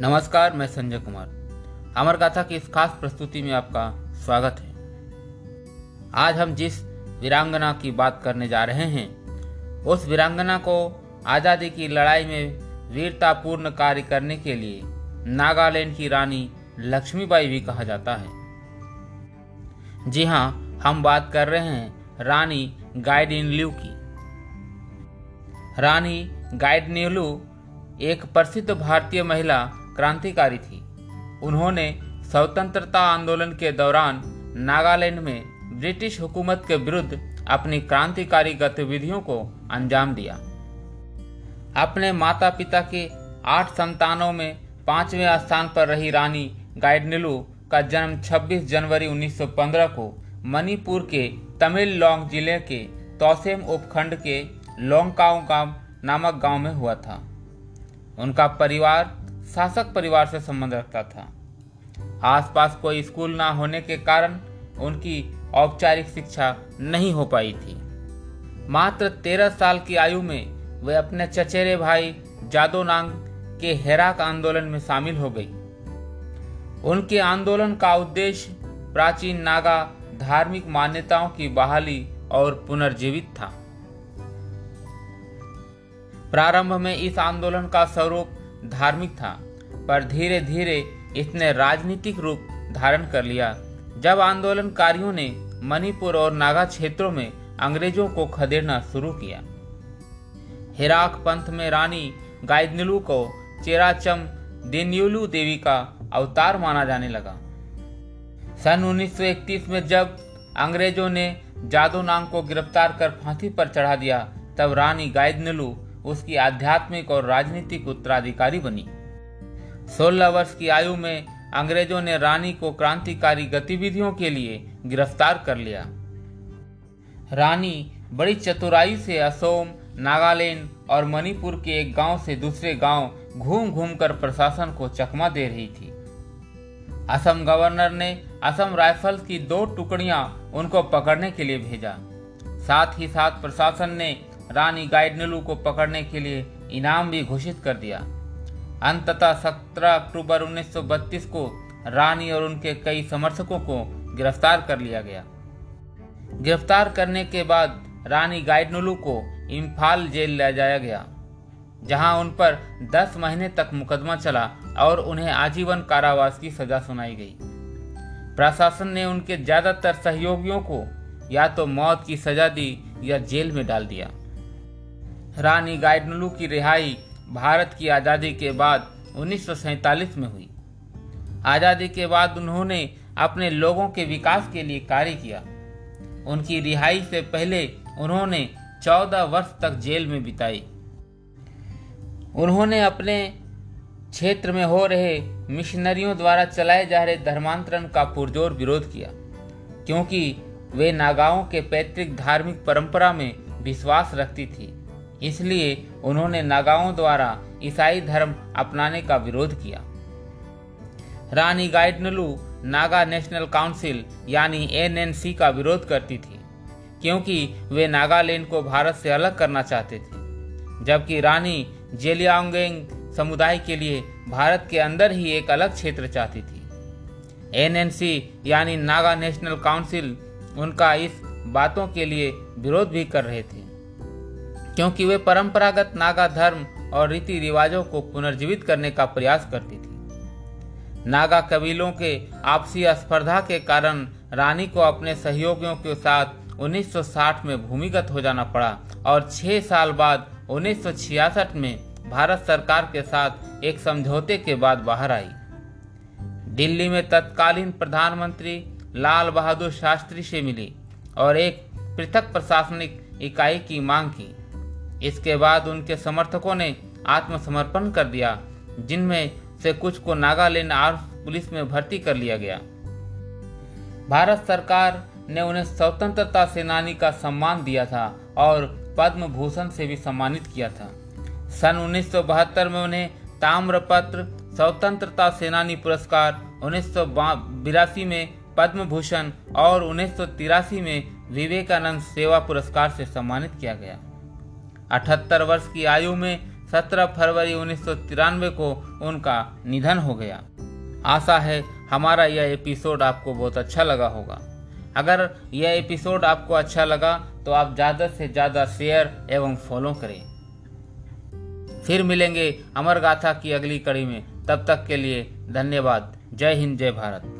नमस्कार, मैं संजय कुमार। अमर गाथा की इस खास प्रस्तुति में आपका स्वागत है। आज हम जिस वीरांगना की बात करने जा रहे हैं, उस वीरांगना को आज़ादी की लड़ाई में वीरतापूर्ण कार्य करने के लिए नागालैंड की रानी लक्ष्मीबाई भी कहा जाता है। जी हाँ हम बात कर रहे हैं रानी गाइडिनल्यू की। रानी गाइडनेलू एक प्रसिद्ध भारतीय महिला क्रांतिकारी थी। उन्होंने स्वतंत्रता आंदोलन के दौरान नागालैंड में ब्रिटिश हुकूमत के विरुद्ध अपनी क्रांतिकारी गतिविधियों को अंजाम दिया। अपने माता पिता के आठ संतानों में पाँचवें स्थान पर रही रानी गाइडनिलू का जन्म 26 जनवरी 1915 को मणिपुर के तमिल लौंग ज़िले के तौसेम उपखंड के लोंगकाओ गाँव नामक गाँव में हुआ था। उनका परिवार शासक परिवार से संबंध रखता था। आसपास कोई स्कूल ना होने के कारण उनकी औपचारिक शिक्षा नहीं हो पाई थी। मात्र तेरह साल की आयु में वे अपने चचेरे भाई जादो जादोनांग के हेराक आंदोलन में शामिल हो गई। उनके आंदोलन का उद्देश्य प्राचीन नागा धार्मिक मान्यताओं की बहाली और पुनर्जीवित था। प्रारंभ में इस आंदोलन का स्वरूप धार्मिक था, पर धीरे धीरे इसने राजनीतिक रूप धारण कर लिया। जब आंदोलनकारियों ने मणिपुर और नागा क्षेत्रों में अंग्रेज़ों को खदेड़ना शुरू किया, हिराक पंथ में रानी गाइदनिलू को चेराचम दिन्युलू देवी का अवतार माना जाने लगा। सन 1931 में जब अंग्रेज़ों ने जादू नांग को गिरफ़्तार कर फांसी पर चढ़ा दिया, तब रानी गाइदनिलू उसकी आध्यात्मिक और राजनीतिक उत्तराधिकारी बनी। 16 वर्ष की आयु में अंग्रेज़ों ने रानी को क्रांतिकारी गतिविधियों के लिए गिरफ़्तार कर लिया। रानी बड़ी चतुराई से असोम, नागालैंड और मणिपुर के एक गाँव से दूसरे गाँव घूम घूम कर प्रशासन को चकमा दे रही थी। असम गवर्नर ने असम राइफल्स की दो टुकड़ियाँ उनको पकड़ने के लिए भेजा। साथ ही साथ प्रशासन ने रानी गाइडनलू को पकड़ने के लिए इनाम भी घोषित कर दिया। अंततः 17 अक्टूबर 1932 को रानी और उनके कई समर्थकों को गिरफ़्तार कर लिया गया। गिरफ़्तार करने के बाद रानी गाइडनुलू को इम्फाल जेल ले जाया गया, जहाँ उन पर 10 महीने तक मुकदमा चला और उन्हें आजीवन कारावास की सजा सुनाई गई। प्रशासन ने उनके ज़्यादातर सहयोगियों को या तो मौत की सजा दी या जेल में डाल दिया। रानी गाइडनुलू की रिहाई भारत की आज़ादी के बाद उन्नीस में हुई। आज़ादी के बाद उन्होंने अपने लोगों के विकास के लिए कार्य किया। उनकी रिहाई से पहले उन्होंने 14 वर्ष तक जेल में बिताई। उन्होंने अपने क्षेत्र में हो रहे मिशनरियों द्वारा चलाए जा रहे धर्मांतरण का पुरजोर विरोध किया, क्योंकि वे नागाओं के पैतृक धार्मिक परंपरा में विश्वास रखती थी। इसलिए उन्होंने नागाओं द्वारा ईसाई धर्म अपनाने का विरोध किया। रानी गाइडनलू नागा नेशनल काउंसिल यानी एनएनसी का विरोध करती थी, क्योंकि वे नागालैंड को भारत से अलग करना चाहते थे, जबकि रानी जेलियांगेंग समुदाय के लिए भारत के अंदर ही एक अलग क्षेत्र चाहती थी। एनएनसी यानी नागा नेशनल काउंसिल उनका इस बातों के लिए विरोध भी कर रहे थे। क्योंकि वे परंपरागत नागा धर्म और रीति रिवाजों को पुनर्जीवित करने का प्रयास करती थी। नागा कबीलों के आपसी स्पर्धा के कारण रानी को अपने सहयोगियों के साथ 1960 में भूमिगत हो जाना पड़ा और छह साल बाद 1966 में भारत सरकार के साथ एक समझौते के बाद बाहर आई। दिल्ली में तत्कालीन प्रधानमंत्री लाल बहादुर शास्त्री से मिली और एक पृथक प्रशासनिक इकाई की मांग की। इसके बाद उनके समर्थकों ने आत्मसमर्पण कर दिया, जिनमें से कुछ को नागालैंड आर्म पुलिस में भर्ती कर लिया गया। भारत सरकार ने उन्हें स्वतंत्रता सेनानी का सम्मान दिया था और पद्म भूषण से भी सम्मानित किया था। सन 1972 में उन्हें ताम्रपत्र, स्वतंत्रता सेनानी पुरस्कार, उन्नीस में पद्म भूषण और उन्नीस सौ तिरासी में विवेकानंद सेवा पुरस्कार से सम्मानित किया गया। अठहत्तर वर्ष की आयु में 17 फरवरी उन्नीस सौ तिरानबे को उनका निधन हो गया। आशा है हमारा यह एपिसोड आपको बहुत अच्छा लगा होगा। अगर यह एपिसोड आपको अच्छा लगा तो आप ज़्यादा से ज़्यादा शेयर एवं फॉलो करें। फिर मिलेंगे अमर गाथा की अगली कड़ी में। तब तक के लिए धन्यवाद। जय हिंद, जय भारत।